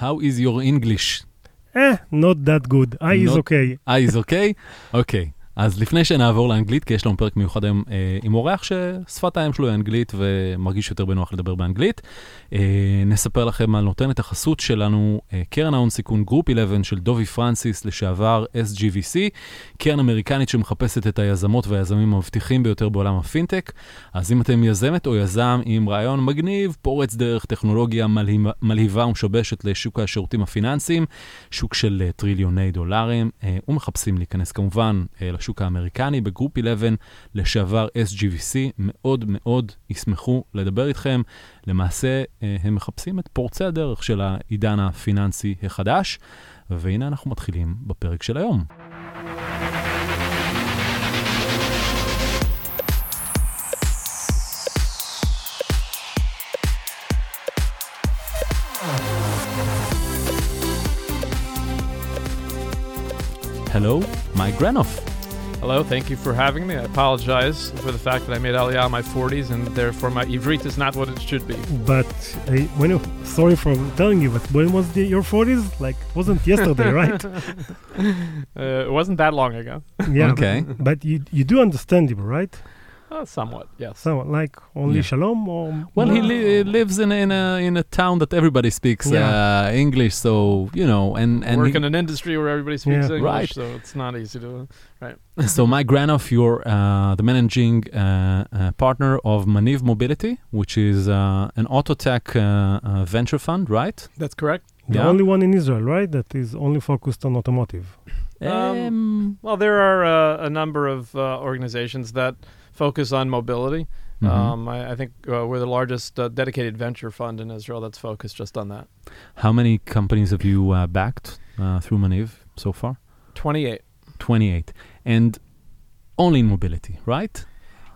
How is your English? Eh, not that good. Ah, I not, is okay. I is okay? Okay. אז לפני שנעבור לאנגלית, כי יש לנו פרק מיוחד היום אה, עם אורח ששפת האם שלו היא אנגלית ומרגיש יותר בנוח לדבר באנגלית, אה, נספר לכם על נותנת החסות שלנו, אה, קרן ההון סיכון גרופ 11 של דובי פרנסיס, לשעבר SGVC, קרן אמריקנית שמחפשת את היזמות והיזמים המבטיחים ביותר בעולם הפינטק. אז אם אתם יזמת או יזם עם רעיון מגניב, פורץ דרך טכנולוגיה מלהיבה, מלהיבה ומשבשת לשוק השירותים הפיננסיים, שוק של אה, טריליוני דולרים, אה, ומחפשים להיכנס כמובן אה, לשוק האמריקני בגרופ 11, לשעבר SGVC, מאוד מאוד ישמחו לדבר איתכם. למעשה, אה, הם מחפשים את פורצי הדרך של העידן הפיננסי החדש, והנה אנחנו מתחילים בפרק של היום. Hello, Mike Granoff. Hello, thank you for having me. I apologize for the fact that I made Aliyah in my 40s and therefore my Ivrit is not what it should be. But uh, when you, sorry for telling you, but when was the, your 40s? Like, wasn't yesterday, right? Uh, it wasn't that long ago. Yeah. Okay. But you you do understand Hebrew, right? Uh, somewhat, yes. So, like, only Yeah. shalom or. Well, he li- lives in in a in a town that everybody speaks Yeah. uh, English, so you know, and and Work he- in an industry where everybody speaks Yeah. English, Right. so it's not easy to. Right. so Mike Granoff, you're uh, the managing uh, uh, partner of Maniv Mobility, which is uh, an auto tech uh, uh, venture fund, right? That's correct. The Yeah. only one in Israel, right? That is only focused on automotive. Um, Well, there are uh, a number of uh, organizations that focus on mobility. mhm. Um, I, I think uh, we're the largest uh, dedicated venture fund in Israel that's focused just on that. How many companies have you uh, backed uh, through Maniv so far? 28. 28, and only in mobility, right?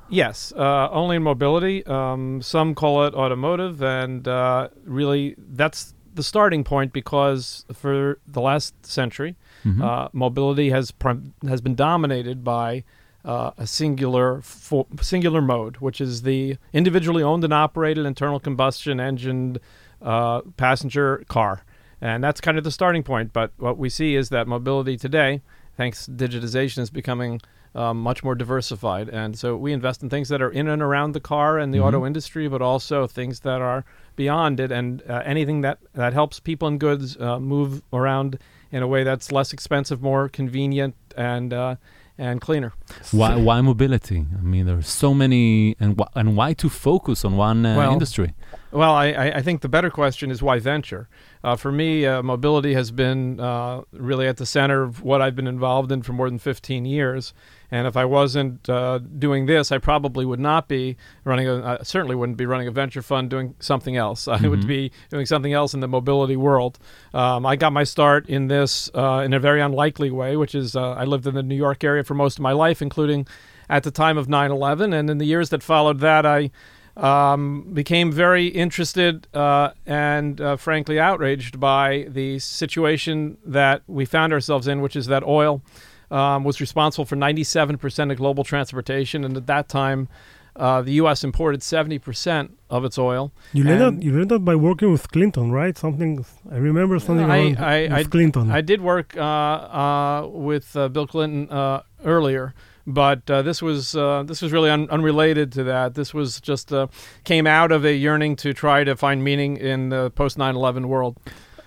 Yes, uh, only in mobility. Um, some call it automotive, and uh, really that's the starting point because for the last century, Mhm. uh, mobility has prim- has been dominated by uh, a singular fo- singular mode, which is the individually owned and operated internal combustion engine uh, passenger car, and that's kind of the starting point. But what we see is that mobility today, thanks to digitization, is becoming um, much more diversified, and so we invest in things that are in and around the car and the Mhm. auto industry, but also things that are beyond it, and uh, anything that that helps people and goods uh, move around in a way that's less expensive, more convenient, and uh, and cleaner. Why, why mobility? I mean, there are so many, and wh- and why to focus on one uh, Well, industry? Well, I, I think the better question is why venture. Uh, for me, uh, mobility has been uh, really at the center of what I've been involved in for more than 15 years. And if I wasn't uh, doing this, I probably would not be running a. I certainly wouldn't be running a venture fund doing something else. I would Mhm. be doing something else in the mobility world. Um, I got my start in this uh, in a very unlikely way, which is uh, I lived in the New York area for most of my life, including at the time of 9/11, and in the years that followed that, I um, became very interested uh, and uh, frankly outraged by the situation that we found ourselves in, which is that oil um, was responsible for 97% of global transportation, and at that time, uh, the U.S. imported 70% of its oil. You learned And- that, you learned that by working with Clinton, right? Something, I remember something I- I- with I- Clinton. I did work uh, uh, with uh, Bill Clinton uh, earlier, but uh, this was uh, this was really un- unrelated to that. This was just uh, came out of a yearning to try to find meaning in the post 9/11 world.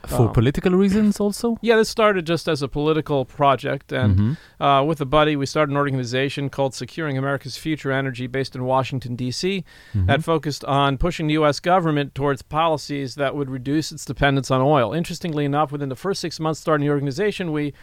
For um, political reasons, also. Yeah, this started just as a political project, and Mhm. uh, with a buddy, we started an organization called Securing America's Future Energy, based in Washington D.C. Mhm. that focused on pushing the U.S. government towards policies that would reduce its dependence on oil. Interestingly enough, within the first six months starting the organization, we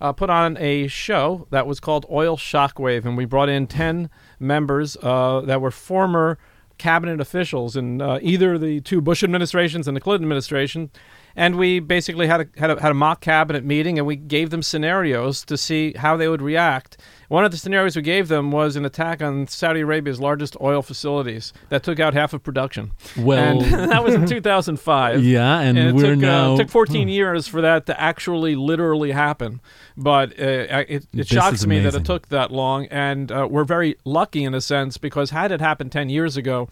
uh, put on a show that was called Oil Shockwave, and we brought in 10 members uh, that were former cabinet officials in uh, either the two Bush administrations and the Clinton administration. And we basically had a, had, a, had a mock cabinet meeting and we gave them scenarios to see how they would react. One of the scenarios we gave them was an attack on Saudi Arabia's largest oil facilities that took out half of production. Well, and that was in 2005. yeah, and, And it we're took, now. uh, took 14 years for that to actually literally happen. But uh, it, it shocks me that it took that long. And uh, we're very lucky in a sense because had it happened 10 years ago,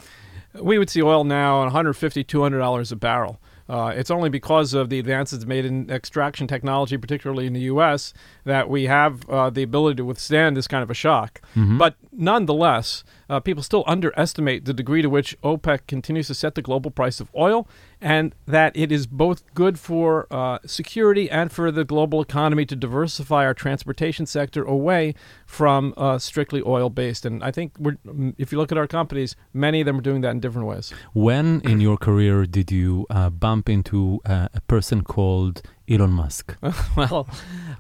we would see oil now at 150 $200 a barrel. Uh, it's only because of the advances made in extraction technology, particularly in the U.S., that we have uh, the ability to withstand this kind of a shock. Mhm. But nonetheless, uh, people still underestimate the degree to which OPEC continues to set the global price of oil, and that it is both good for uh, security and for the global economy to diversify our transportation sector away from uh, strictly oil based. And I think we're, if you look at our companies, many of them are doing that in different ways. When in your career did you uh, bump into uh, a person called Elon Musk? well,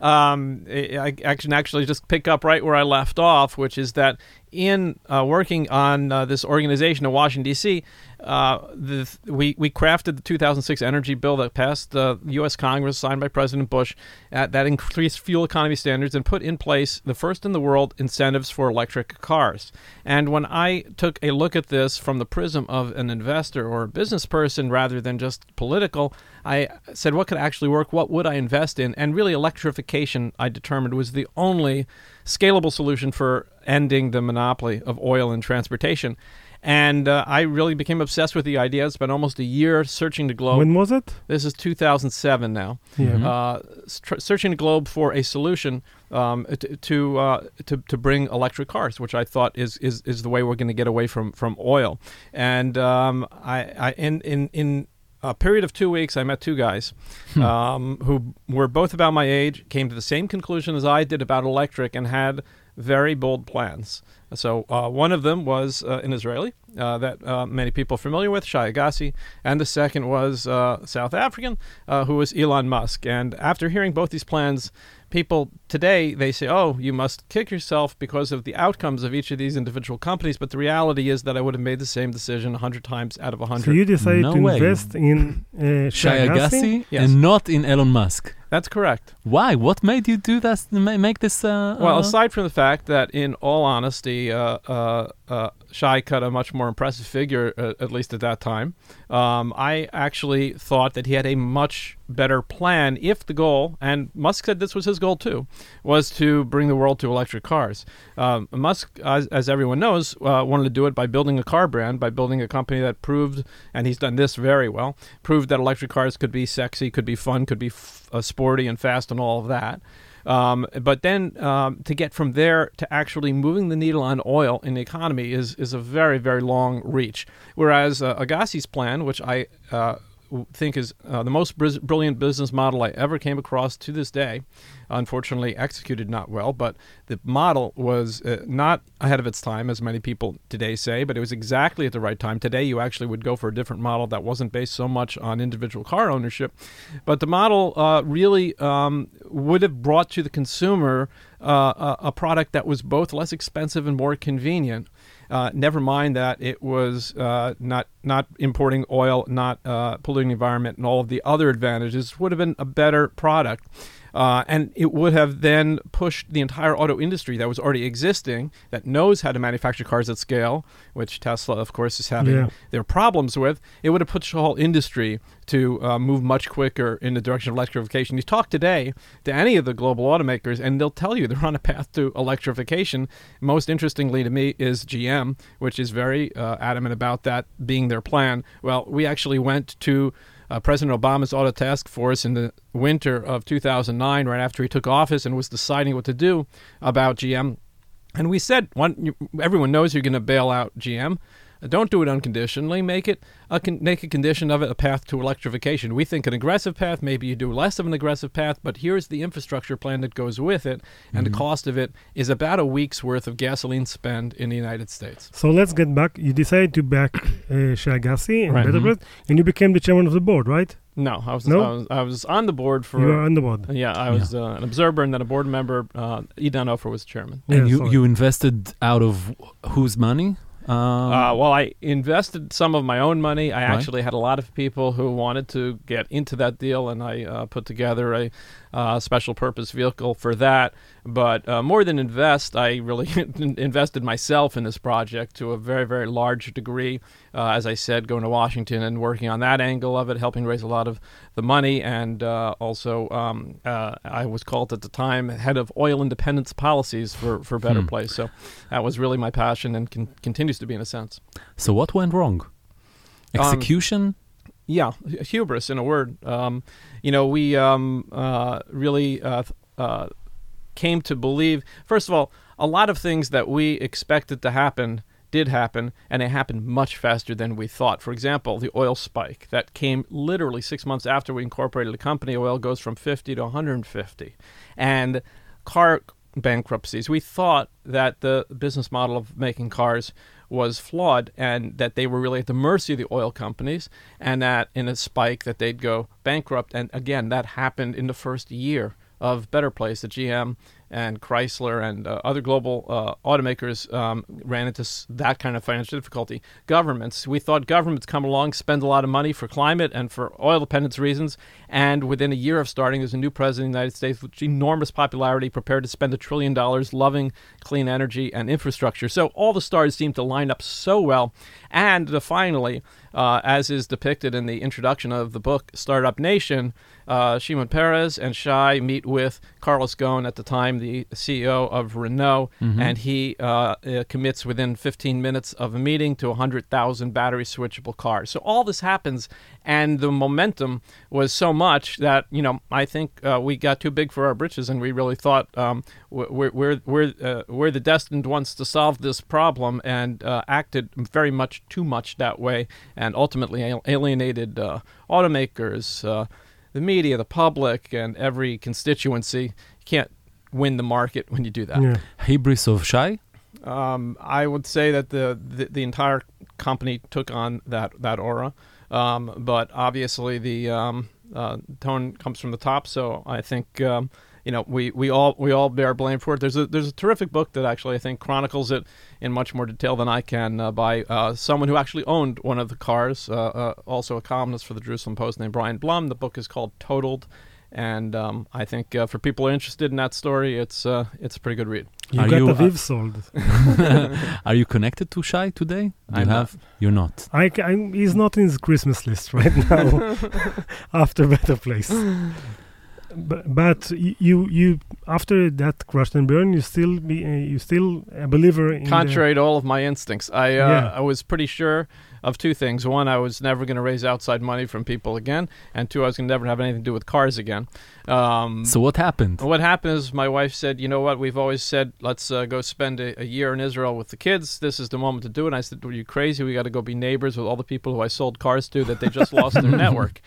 um, I, I can actually just pick up right where I left off, which is that in uh, working on uh, this organization in Washington D.C., uh, the, we we crafted the 2006 energy bill that passed the U.S. Congress, signed by President Bush, uh, that increased fuel economy standards and put in place the first in the world incentives for electric cars. And when I took a look at this from the prism of an investor or a business person rather than just political, I said, what could actually work? What would I invest in? And really, electrification, I determined, was the only scalable solution for ending the monopoly of oil and transportation. And uh, I really became obsessed with the idea. I spent almost a year searching the globe. When was it? this is 2007 now. Yeah. Mhm. Uh, tr- searching the globe for a solution um, t- to, uh, to to bring electric cars, which I thought is is, is the way we're going to get away from from oil. And um, I, I in in in a period of two weeks, I met two guys um, who were both about my age, came to the same conclusion as I did about electric, and had very bold plans. So uh, one of them was uh, an Israeli uh, that uh, many people are familiar with, Shai Agassi, and the second was uh, South African, who was Elon Musk. And after hearing both these plans, people today they say, "Oh, you must kick yourself because of the outcomes of each of these individual companies." But the reality is that I would have made the same decision a hundred times out of a So hundred. you decided No to way. invest in uh, Shai Agassi Yes. and not in Elon Musk. That's correct. Why? What made you do that? Make this? Uh, Well, uh, aside from the fact that, in all honesty, uh, uh, uh, Shai cut a much more impressive figure, uh, at least at that time, um, I actually thought that he had a much better plan if the goal, and Musk said this was his goal too, was to bring the world to electric cars. Um, Musk, as, as everyone knows, uh, wanted to do it by building a car brand, by building a company that proved, and he's done this very well, proved that electric cars could be sexy, could be fun, could be f- uh, sporty and fast, and all of that. Um, but then um, to get from there to actually moving the needle on oil in the economy is is a very very long reach. Whereas uh, Agassi's plan, which I uh, think is uh, the most brilliant business model I ever came across to this day, unfortunately executed not well. But the model was uh, not ahead of its time, as many people today say, but it was exactly at the right time. Today, you actually would go for a different model that wasn't based so much on individual car ownership, but the model uh, really um, would have brought to the consumer uh, a, a product that was both less expensive and more convenient. Uh, never mind that it was uh, not not importing oil, not uh, polluting the environment, and all of the other advantages. Would have been a better product. Uh, and it would have then pushed the entire auto industry that was already existing, that knows how to manufacture cars at scale, which Tesla, of course, is having Yeah. their problems with. It would have pushed the whole industry to uh, move much quicker in the direction of electrification. You talk today to any of the global automakers, and they'll tell you they're on a path to electrification. Most interestingly to me is GM, which is very uh, adamant about that being their plan. Well, we actually went to uh, President Obama's Auto Task Force in the winter of 2009, right after he took office and was deciding what to do about GM. And we said, one, everyone knows you're going to bail out GM. Don't do it unconditionally. Make it a con- make a condition of it a path to electrification. We think an aggressive path. Maybe you do less of an aggressive path, but here's the infrastructure plan that goes with it, and the cost of it is about a week's worth of gasoline spend in the United States. So let's get back. You decided to back uh, Shai Agassi and Right. Better Mhm. And you became the chairman of the board, right? No, I was No? I was, I was on the board for you were on the board. Yeah, I was uh, an observer and then a board member. Uh, Idan Ofer was chairman. and Yeah, you, sorry. you invested out of whose money? Um, uh, well, I invested some of my own money. I Right. actually had a lot of people who wanted to get into that deal, and I uh, put together a uh, special purpose vehicle for that. But uh, more than invest, I really invested myself in this project to a very, very large degree. Uh, as I said, going to Washington and working on that angle of it, helping raise a lot of the money, and uh, also um, uh, I was called at the time head of oil independence policies for for Better Hmm. Place. So that was really my passion and con- continues to be in a sense. so what went wrong? Um, Execution? Yeah, hubris in a word. Um, you know, we um, uh, really uh, uh, came to believe, first of all, a lot of things that we expected to happen did happen, and it happened much faster than we thought. For example, the oil spike that came literally six months after we incorporated the company, oil goes from 50 to 150. And car bankruptcies, we thought that the business model of making cars was flawed and that they were really at the mercy of the oil companies and that in a spike that they'd go bankrupt. And again that happened in the first year of Better Place, the GM and Chrysler and uh, other global uh, automakers um, ran into that kind of financial difficulty. Governments, we thought governments come along, spend a lot of money for climate and for oil dependence reasons, and within a year of starting, there's a new president of the United States with enormous popularity, prepared to spend a trillion dollars, loving clean energy and infrastructure. So all the stars seem to line up so well. And uh, finally, uh, as is depicted in the introduction of the book Startup Nation, uh, Shimon Peres and Shai meet with Carlos Ghosn at the time, the CEO of Renault, and he uh, uh, commits within 15 minutes of a meeting to 100,000 battery switchable cars. So all this happens, and the momentum was so much that you know I think uh, we got too big for our britches, and we really thought um, we're we're we're uh, we're the destined ones to solve this problem, and uh, acted very much too much that way, and ultimately alienated uh, automakers, uh, the media, the public, and every constituency. You can't win the market when you do that. Yeah. Hybris of Shai? Um, I would say that the, the the entire company took on that that aura, um, but obviously the um, uh, tone comes from the top. So I think um, you know we, we all we all bear blame for it. There's a there's a terrific book that actually I think chronicles it in much more detail than I can uh, by uh, someone who actually owned one of the cars, uh, uh, also a columnist for the Jerusalem Post named Brian Blum. The book is called Totaled. And um, I think uh, for people interested in that story, it's uh, it's a pretty good read. You Are got you, the uh, Viv sold. Are you connected to Shai today? Do you I'm not. have? You're not. I, I'm, he's not in his Christmas list right now. after Better Place. But, but you you after that crash and burn, you still be uh, you still a believer in the- Contrary to all of my instincts, I uh, Yeah. I was pretty sure of two things. One, I was never going to raise outside money from people again, and two, I was going to never have anything to do with cars again. Um, So what happened? what happened is my wife said, "You know what? We've always said let's uh, go spend a, a year in Israel with the kids. This is the moment to do it." And I said, "Were you crazy? We got to go be neighbors with all the people who I sold cars to that they just lost their network."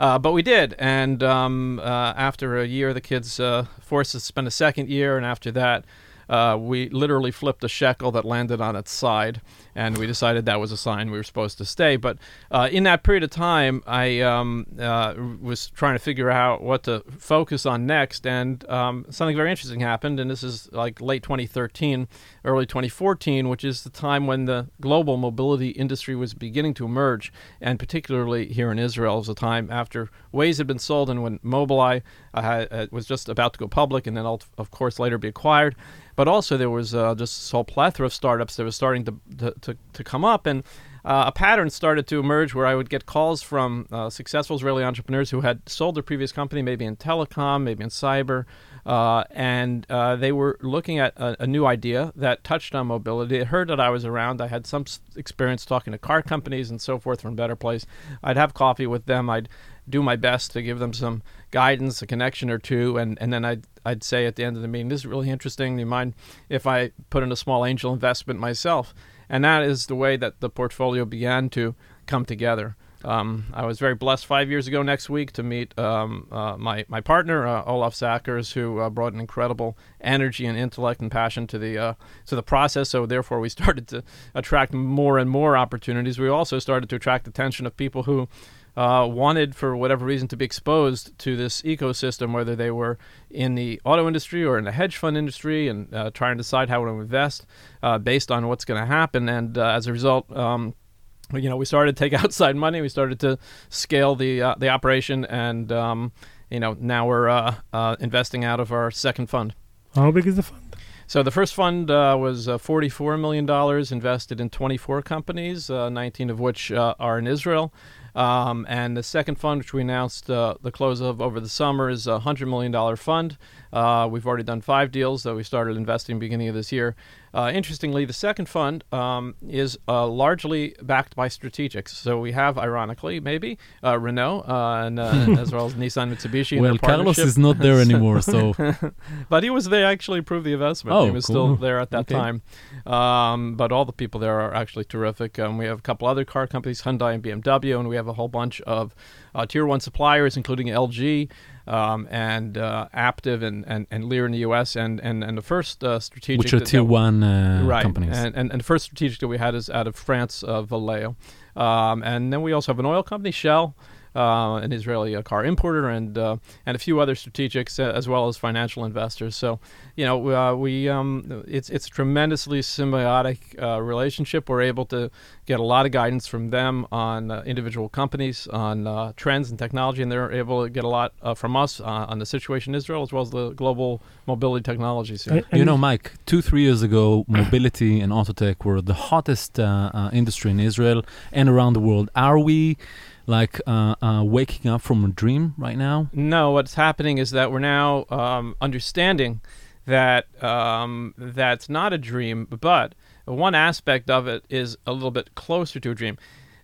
Uh, but we did, and um, uh, after a year, the kids uh, forced us to spend a second year, and after that, uh, we literally flipped a shekel that landed on its side, and we decided that was a sign we were supposed to stay. But uh, in that period of time, I um, uh, was trying to figure out what to focus on next, and um, something very interesting happened. And this is like late 2013, early 2014, which is the time when the global mobility industry was beginning to emerge, and particularly here in Israel, was a time after Waze had been sold and when Mobileye uh, uh, was just about to go public, and then of course later be acquired. But also there was uh, just this whole plethora of startups that was starting to to, to, to come up, and uh, a pattern started to emerge where I would get calls from uh, successful Israeli entrepreneurs who had sold their previous company, maybe in telecom, maybe in cyber, uh, and uh, they were looking at a, a new idea that touched on mobility. They heard that I was around. I had some experience talking to car companies and so forth from Better Place. I'd have coffee with them. I'd do my best to give them some guidance, a connection or two, and, and then I'd, I'd say at the end of the meeting, this is really interesting. Do you mind if I put in a small angel investment myself? And that is the way that the portfolio began to come together. Um, I was very blessed five years ago next week to meet um, uh, my, my partner, uh, Olaf Sakkers, who uh, brought an incredible energy and intellect and passion to the, uh, to the process. So, therefore, we started to attract more and more opportunities. We also started to attract attention of people who uh, wanted, for whatever reason, to be exposed to this ecosystem, whether they were in the auto industry or in the hedge fund industry, and uh, trying to decide how to invest based on what's going to happen. And as a result, um, you know, we started to take outside money. We started to scale the uh, the operation, and um, you know, now we're uh, uh, investing out of our second fund. How big is the fund? So the first fund uh, was uh, $44 million invested in 24 companies, uh, 19 of which uh, are in Israel. Um, and the second fund, which we announced uh, the close of over the summer, is a $100 million fund. Uh, we've already done five deals that we started investing beginning of this year. Uh, interestingly, the second fund um, is uh, largely backed by strategics. So we have, ironically, maybe uh, Renault uh, and uh, as well as Nissan Mitsubishi. Well, Carlos is not there anymore, so but he was they actually approved the investment. Oh, he was cool. still there at that Okay. time. Um, but all the people there are actually terrific. Um, we have a couple other car companies, Hyundai and BMW, and we have a whole bunch of uh, tier one suppliers, including LG um, and uh, Aptiv and, and, and Lear in the U.S. and and, and the first uh, strategic which are tier one uh, right. companies. And, and and the first strategic that we had is out of France, uh, Valeo. Um, and then we also have an oil company, Shell, uh, an Israeli uh, car importer, and uh, and a few other strategics uh, as well as financial investors. So, you know, uh, we um, it's it's a tremendously symbiotic uh, relationship. We're able to get a lot of guidance from them on uh, individual companies, on uh, trends and technology, and they're able to get a lot uh, from us uh, on the situation in Israel as well as the global mobility technologies. here. You know, Mike, two, three years ago, mobility and autotech were the hottest uh, uh, industry in Israel and around the world. Are we like uh, uh, waking up from a dream right now? No, what's happening is that we're now um, understanding that um, that's not a dream, but one aspect of it is a little bit closer to a dream.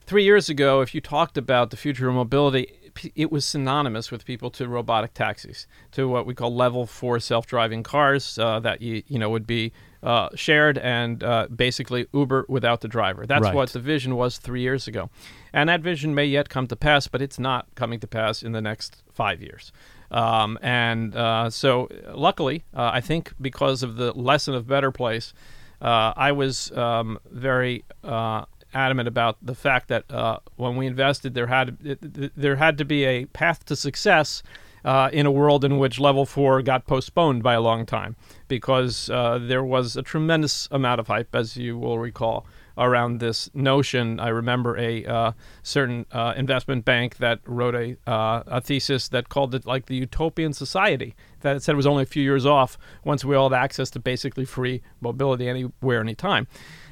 Three years ago, if you talked about the future of mobility, it was synonymous with people to robotic taxis, to what we call level four self-driving cars uh, that you you know would be uh, shared and uh, basically Uber without the driver. That's Right. what the vision was three years ago, and that vision may yet come to pass, but it's not coming to pass in the next five years. Um, and uh, so, luckily, uh, I think because of the lesson of Better Place, uh, I was um, very uh, adamant about the fact that uh, when we invested, there had it, there had to be a path to success uh, in a world in which level four got postponed by a long time because uh, there was a tremendous amount of hype, as you will recall, around this notion. I remember a uh, certain uh, investment bank that wrote a, uh, a thesis that called it like the utopian society, that it said it was only a few years off once we all had access to basically free mobility anywhere, anytime.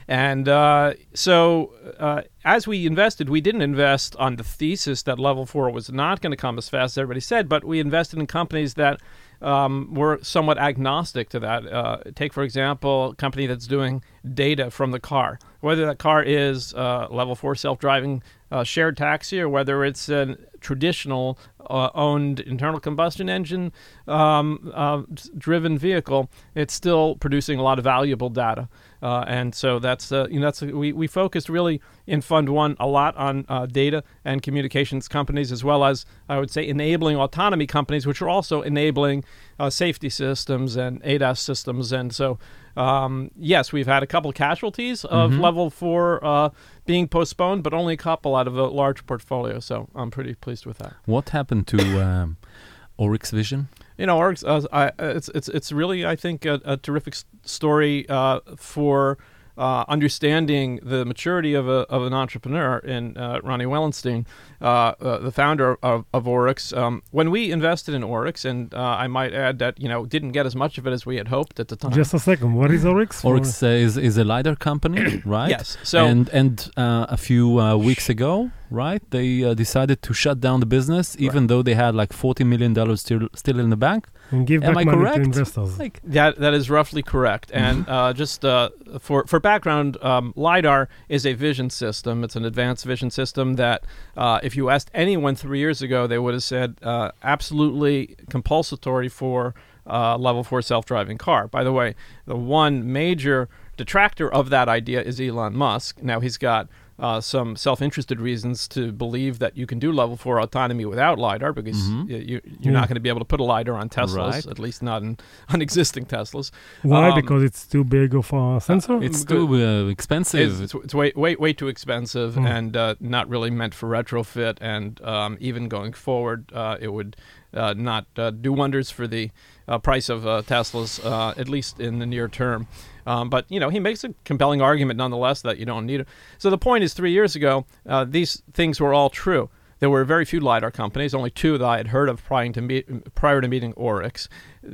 And uh, so, uh, as we invested, we didn't invest on the thesis that level four was not going to come as fast as everybody said, but we invested in companies that um, were somewhat agnostic to that. Uh, take, for example, a company that's doing data from the car, whether that car is uh, level four self driving uh, shared taxi or whether it's a traditional uh, owned internal combustion engine um, uh, driven vehicle, it's still producing a lot of valuable data. Uh, and so that's uh, you know that's we, we focused really in Fund One a lot on data and communications companies as well as I would say enabling autonomy companies, which are also enabling uh, safety systems and ADAS systems. And so um, yes, we've had a couple casualties of Mhm. level four uh, being postponed, but only a couple out of a large portfolio. So I'm pretty pleased with that. What happened to um, Oryx Vision? You know, Oryx, uh, I, it's it's it's really I think a, a terrific story uh, for uh, understanding the maturity of a of an entrepreneur in uh, Ronnie Wellingstein, uh, uh, the founder of, of Oryx. Um, when we invested in Oryx, and uh, I might add that you know didn't get as much of it as we had hoped at the time. Just a second. What is Oryx? for? Oryx uh, is, is a LiDAR company, right? yes. So and and uh, a few uh, weeks ago, right, they uh, decided to shut down the business, even though they had like forty million dollars still still in the bank. and give Am back I money correct? to investors. Like, That that is roughly correct. And uh, just uh, for for background, um, lidar is a vision system. It's an advanced vision system that, uh, if you asked anyone three years ago, they would have said uh, absolutely compulsory for uh, level four self-driving car. By the way, the one major detractor of that idea is Elon Musk. Now he's got uh, some self-interested reasons to believe that you can do level four autonomy without lidar because Mhm. you, you're Yeah. not going to be able to put a lidar on Teslas, Right. at least not in, on existing Teslas. Why? um, because it's too big of a sensor. it's too uh, expensive. It's, it's way, way, way too expensive Hmm. and uh, not really meant for retrofit. And um, even going forward, uh, it would uh, not uh, do wonders for the uh, price of uh, Teslas, uh, at least in the near term. Um, but you know, he makes a compelling argument nonetheless that you don't need it. So the point is, three years ago, uh, these things were all true. There were very few lidar companies, only two that I had heard of prior to meet, prior to meeting Oryx.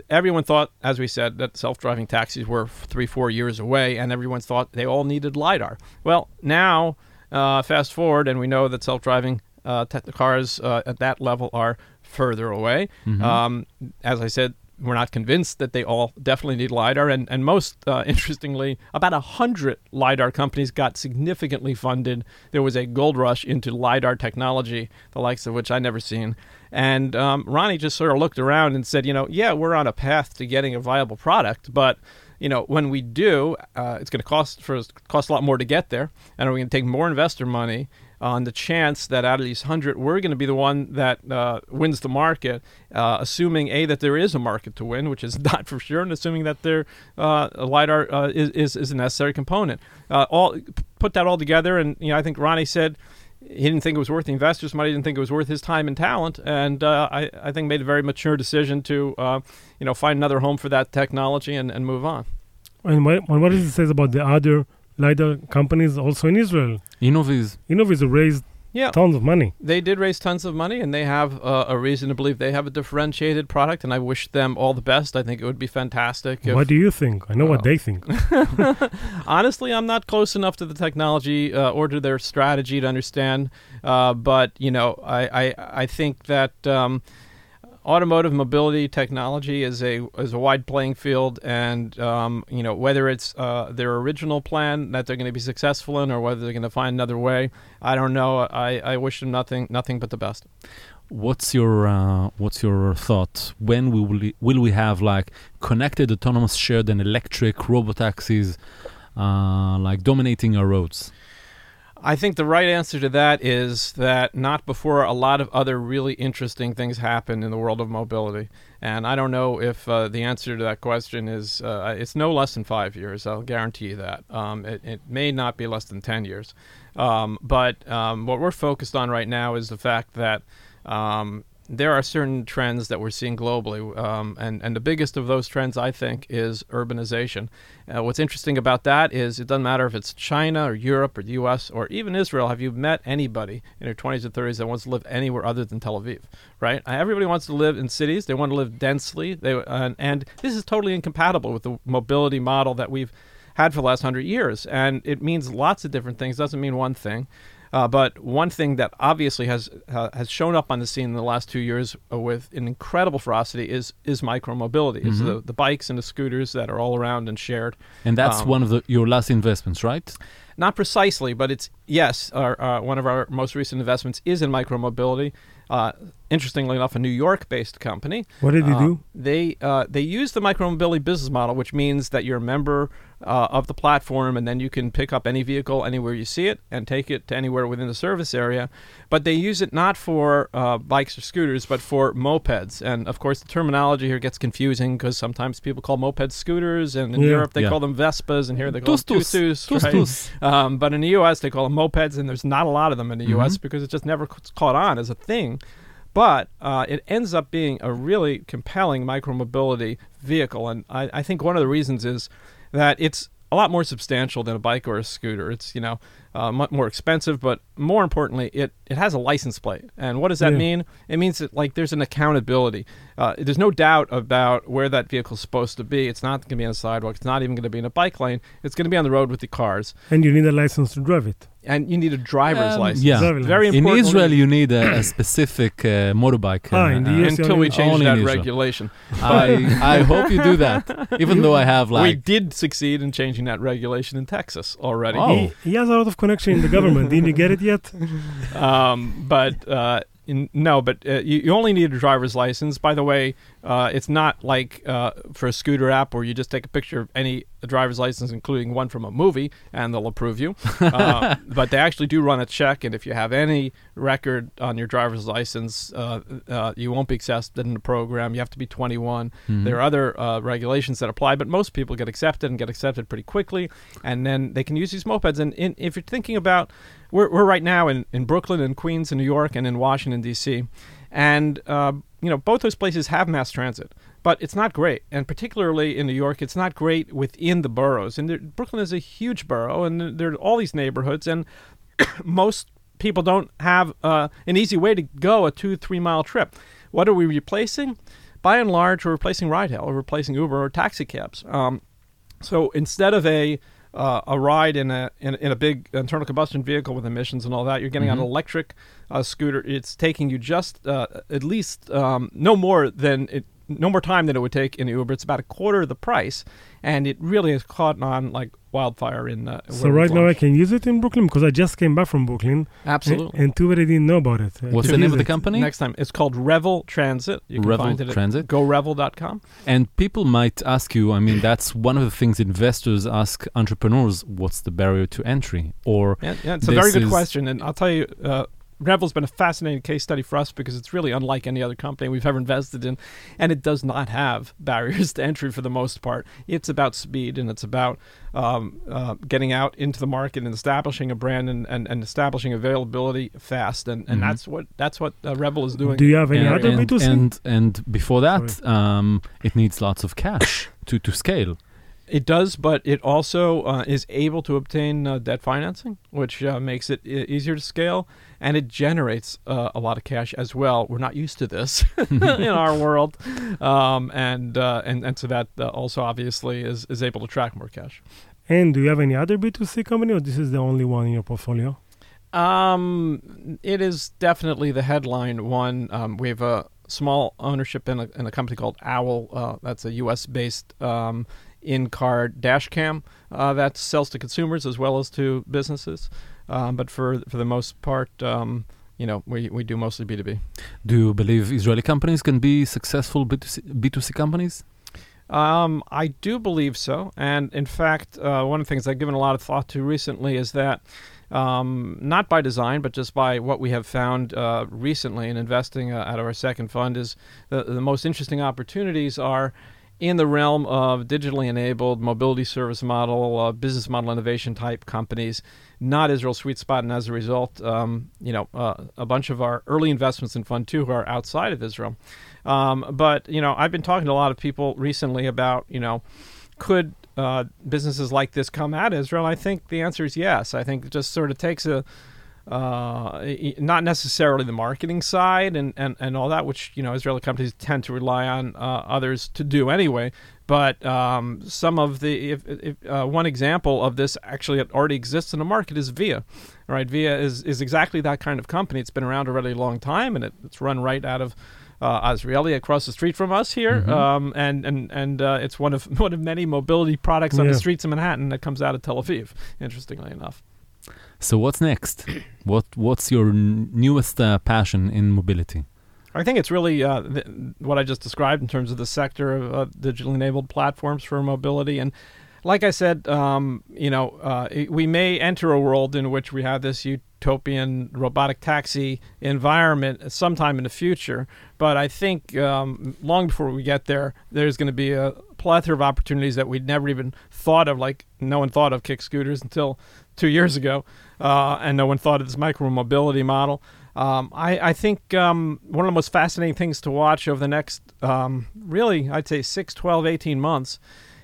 Everyone thought, as we said, that self-driving taxis were three, four years away, and everyone thought they all needed lidar. Well, now, uh, fast forward, and we know that self-driving uh, te- cars uh, at that level are further away. Mhm. Um, as I said, we're not convinced that they all definitely need lidar, and and most uh, interestingly, about a hundred lidar companies got significantly funded. There was a gold rush into lidar technology, the likes of which I never seen. And um, Ronnie just sort of looked around and said, you know, yeah, we're on a path to getting a viable product, but you know, when we do, uh, it's going to cost for cost a lot more to get there, and we're going to take more investor money on the chance that out of these 100, we're going to be the one that uh, wins the market, uh, assuming A, that there is a market to win, which is not for sure, and assuming that there, uh, LiDAR uh, is, is, is, a necessary component. Uh, all Put that all together, and you know, I think Ronnie said he didn't think it was worth the investors' money, didn't think it was worth his time and talent, and uh, I, I think made a very mature decision to, you know, find another home for that technology and, and move on. And what, what does it say about the other LiDAR companies also in Israel. Innoviz. Innoviz raised yeah. tons of money. They did raise tons of money, and they have uh, a reason to believe they have a differentiated product, and I wish them all the best. I think it would be fantastic. If, what do you think? I know uh, what they think. Honestly, I'm not close enough to the technology uh, or to their strategy to understand, uh, but, you know, I, I, I think that... Um, automotive mobility technology is a is a wide playing field, and um, you know whether it's uh, their original plan that they're going to be successful in, or whether they're going to find another way. I don't know. I, I wish them nothing nothing but the best. What's your uh, what's your thought? When we will will we have like connected, autonomous, shared, and electric robotaxis, uh, like dominating our roads? I think the right answer to that is that not before a lot of other really interesting things happen in the world of mobility. And I don't know if uh, the answer to that question is uh, it's no less than five years. I'll guarantee you that. Um, it, it, may not be less than 10 years. Um, but um, what we're focused on right now is the fact that um, there are certain trends that we're seeing globally, um, and and the biggest of those trends, I think, is urbanization. Uh, what's interesting about that is it doesn't matter if it's China or Europe or the U.S. or even Israel. Have you met anybody in their 20s or 30s that wants to live anywhere other than Tel Aviv? Right? Uh, everybody wants to live in cities. They want to live densely. They uh, and this is totally incompatible with the mobility model that we've had for the last hundred years, and it means lots of different things. Doesn't mean one thing. Uh, but one thing that obviously has uh, has shown up on the scene in the last two years uh, with an incredible ferocity is is micromobility. Mm-hmm. Is the, the bikes and the scooters that are all around and shared. And that's um, one of the, your last investments, right? Not precisely, but it's yes. Our, uh, one of our most recent investments is in micromobility. Interestingly enough, a New York-based company. What did they uh, do? They uh, they use the micromobility business model, which means that you're a member uh, of the platform, and then you can pick up any vehicle anywhere you see it and take it to anywhere within the service area. But they use it not for uh, bikes or scooters, but for mopeds. And of course, the terminology here gets confusing because sometimes people call mopeds scooters, and in yeah. Europe they yeah. call them Vespas, and here they call them tustus. Right? Um, but in the U.S. they call them mopeds, and there's not a lot of them in the mm-hmm. U.S. because it just never caught on as a thing. But uh, it ends up being a really compelling micromobility vehicle, and I, I think one of the reasons is that it's a lot more substantial than a bike or a scooter. It's you know uh, much more expensive, but more importantly, it, it has a license plate. And what does that yeah. mean? It means that like there's an accountability. Uh, there's no doubt about where that vehicle's supposed to be. It's not going to be on the sidewalk. It's not even going to be in a bike lane. It's going to be on the road with the cars. And you need a license to drive it and you need a driver's um, license. Yeah, very important. In Israel, you need a, a specific uh, motorbike. Ah, in the uh, until we change that regulation. I, I hope you do that. Even though I have like we did succeed in changing that regulation in Texas already. Oh. He, he has a lot of connection in the government. Didn't you get it yet? Um, but uh, in, no, but uh, you, you, only need a driver's license. By the way, uh, it's not like uh, for a scooter app where you just take a picture of any driver's license, including one from a movie, and they'll approve you. Uh, but they actually do run a check, and if you have any record on your driver's license, uh, uh, you won't be accepted in the program. You have to be 21. Mm-hmm. There are other regulations that apply, but most people get accepted and get accepted pretty quickly, and then they can use these mopeds. And in, if you're thinking about we're, we're right now in, in Brooklyn and Queens and New York and in Washington, D.C. And, uh, you know, both those places have mass transit, but it's not great. And particularly in New York, it's not great within the boroughs. And there, Brooklyn is a huge borough, and there are all these neighborhoods, and most people don't have uh, an easy way to go a two, three mile trip. What are we replacing? By and large, we're replacing ride hail, we're replacing Uber or taxi cabs. Um, so instead of a uh, a ride in a in, in, a big internal combustion vehicle with emissions and all that. You're getting mm-hmm. on an electric uh, scooter. It's taking you just uh, at least um, no more than it no more time than it would take in Uber. It's about a quarter of the price, and it really has caught on like wildfire in. Uh, So right now I can use it in Brooklyn because I just came back from Brooklyn. absolutely. And, and too bad I didn't know about it. I What's the name of the company? Next time, it's called Revel Transit. You can Revel find it at Transit. GoRevel.com. And people might ask you, I mean, that's one of the things investors ask entrepreneurs, what's the barrier to entry? Or Yeah, yeah it's a very good question, and I'll tell you, uh, Revel's been a fascinating case study for us because it's really unlike any other company we've ever invested in, and it does not have barriers to entry for the most part. It's about speed and it's about um, uh, getting out into the market and establishing a brand and, and, and establishing availability fast, and, and Mhm. that's what that's what uh, Revel is doing. Do you have any and, other and, B2C? and, and before that, um, it needs lots of cash to, to scale. It does, but it also uh, is able to obtain uh, debt financing, which uh, makes it e- easier to scale, and it generates uh, a lot of cash as well. We're not used to this in our world, um, and, uh, and and so that uh, also obviously is is able to track more cash. and do you have any other B2C company or this is the only one in your portfolio? Um, it is definitely the headline one. Um, we have a small ownership in a, in a company called Owl. Uh, that's a U.S. based um, in-car dash cam uh, that sells to consumers as well as to businesses. Um, but for for the most part, um, you know, we, we do mostly B two B. Do you believe Israeli companies can be successful B2C, B2C companies? Um, I do believe so, and in fact, uh, one of the things I've given a lot of thought to recently is that, um, not by design, but just by what we have found uh, recently in investing uh, out of our second fund, is the, the most interesting opportunities are in the realm of digitally enabled mobility service model, uh, business model innovation type companies, not Israel's sweet spot, and as a result, um, you know, uh, a bunch of our early investments in Fund Two are outside of Israel. Um, but you know, I've been talking to a lot of people recently about you know, could uh, businesses like this come at Israel? I think the answer is yes. I think it just sort of takes a uh, not necessarily the marketing side and, and, and all that, which you know Israeli companies tend to rely on uh, others to do anyway. But um, some of the if, if, uh, one example of this actually already exists in the market is Via. Right, Via is is exactly that kind of company. It's been around a really long time, and it, it's run right out of uh, Azrieli across the street from us here, Mhm. um, and and and uh, it's one of one of many mobility products on the streets of Manhattan that comes out of Tel Aviv. Interestingly enough. So what's next? what What's your n- newest uh, passion in mobility? I think it's really uh, th- what I just described in terms of the sector of uh, digitally enabled platforms for mobility. And like I said, um, you know, uh, we may enter a world in which we have this utopian robotic taxi environment sometime in the future. But I think um, long before we get there, there's going to be a plethora of opportunities that we'd never even thought of. Like no one thought of kick scooters until two years ago, uh, and no one thought of this micro mobility model. Um, I, I think um, one of the most fascinating things to watch over the next, um, really, I'd say 6, 12, 18 months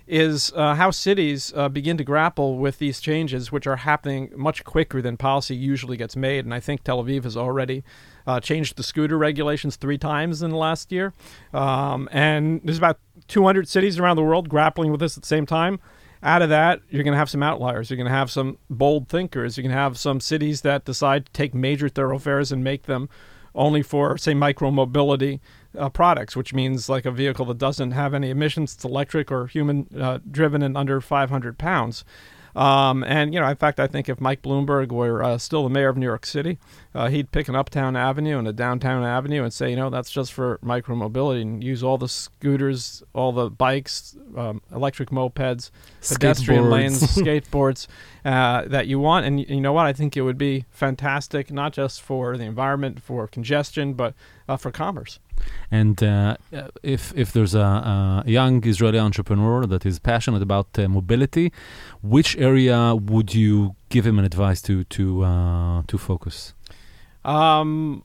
is uh, how cities uh, begin to grapple with these changes, which are happening much quicker than policy usually gets made. And I think Tel Aviv has already uh, changed the scooter regulations three times in the last year. Um, and there's about 200 cities around the world grappling with this at the same time. Out of that, you're going to have some outliers. You're going to have some bold thinkers. You're going to have some cities that decide to take major thoroughfares and make them only for, say, micro mobility uh, products, which means like a vehicle that doesn't have any emissions, it's electric or human uh, driven and under 500 pounds. Um, and, you know, in fact, I think if Mike Bloomberg were uh, still the mayor of New York City, uh, he'd pick an uptown avenue and a downtown avenue and say, you know, that's just for micromobility and use all the scooters, all the bikes, um, electric mopeds, pedestrian lanes, skateboards uh, that you want. And you know what? I think it would be fantastic, not just for the environment, for congestion, but uh, for commerce. And uh, if if there's a, a young Israeli entrepreneur that is passionate about uh, mobility, which area would you give him an advice to to uh, to focus? Um,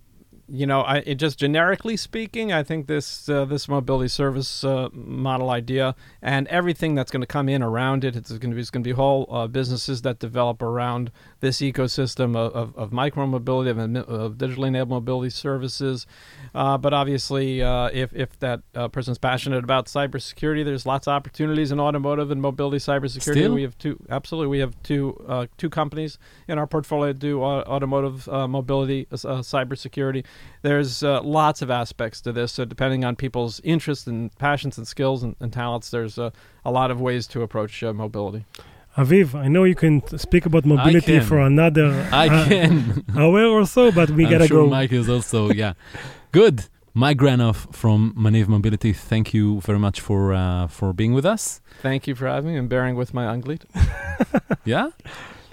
you know, I, it just generically speaking, I think this uh, this mobility service uh, model idea and everything that's going to come in around it, it's going to be it's going to be whole uh, businesses that develop around this ecosystem of, of, of micro mobility of, of digitally enabled mobility services. Uh, but obviously, uh, if if that uh, person's passionate about cybersecurity, there's lots of opportunities in automotive and mobility cybersecurity. Still? We have two absolutely we have two uh, two companies in our portfolio that do au- automotive uh, mobility uh, cybersecurity. There's uh, lots of aspects to this. So depending on people's interests and passions and skills and, and talents, there's a, a lot of ways to approach uh, mobility. Aviv, I know you can speak about mobility for another I uh, can. hour or so, but we I'm gotta sure go. Mike is also, yeah. Good. Mike Granoff from Maniv Mobility, thank you very much for uh, for being with us. Thank you for having me and bearing with my Anglit. Yeah?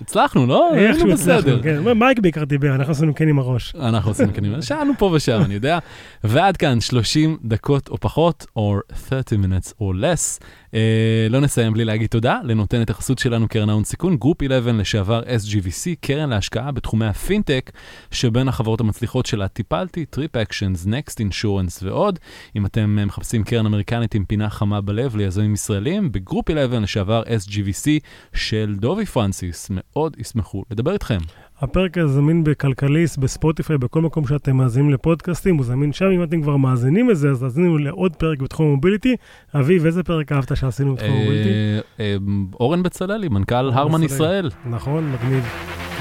הצלחנו, לא? היינו בסדר. כן. מייק בעיקר דיבר, אנחנו עשינו כן עם הראש. אנחנו עושים כנראה, שאלנו פה ושם, אני יודע. ועד כאן 30 דקות או פחות, or 30 minutes or less. אה, לא נסיים בלי להגיד תודה לנותנת החסות שלנו, קרן ההון סיכון, גרופ 11 לשעבר SGVC, קרן להשקעה בתחומי הפינטק, שבין החברות המצליחות שלה טיפלתי, טריפ אקשנס, נקסט אינשורנס ועוד. אם אתם אה, מחפשים קרן אמריקנית עם פינה חמה בלב ליזמים ישראלים, בגרופ 11 לשעבר SGVC של דובי פרנסיס, מאוד ישמחו לדבר איתכם. הפרק הזה זמין בכלכליסט, בספוטיפיי, בכל מקום שאתם מאזינים לפודקאסטים, הוא זמין שם. אם אתם כבר מאזינים לזה, אז תאזינו לעוד פרק בתחום המוביליטי. אביב, איזה פרק אהבת שעשינו בתחום המוביליטי? אה, אה, אורן בצללי, מנכ"ל הרמן. ישראל. נכון, מגניב.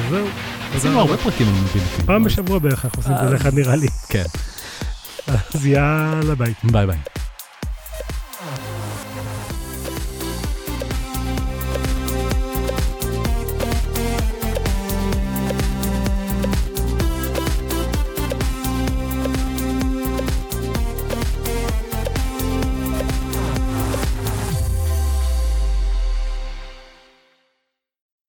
וזהו. עשינו הרבה פרקים על מוביליטי. פעם בשבוע בערך אנחנו עושים אה. כל אחד נראה לי. כן, אז יאללה ביי. ביי ביי.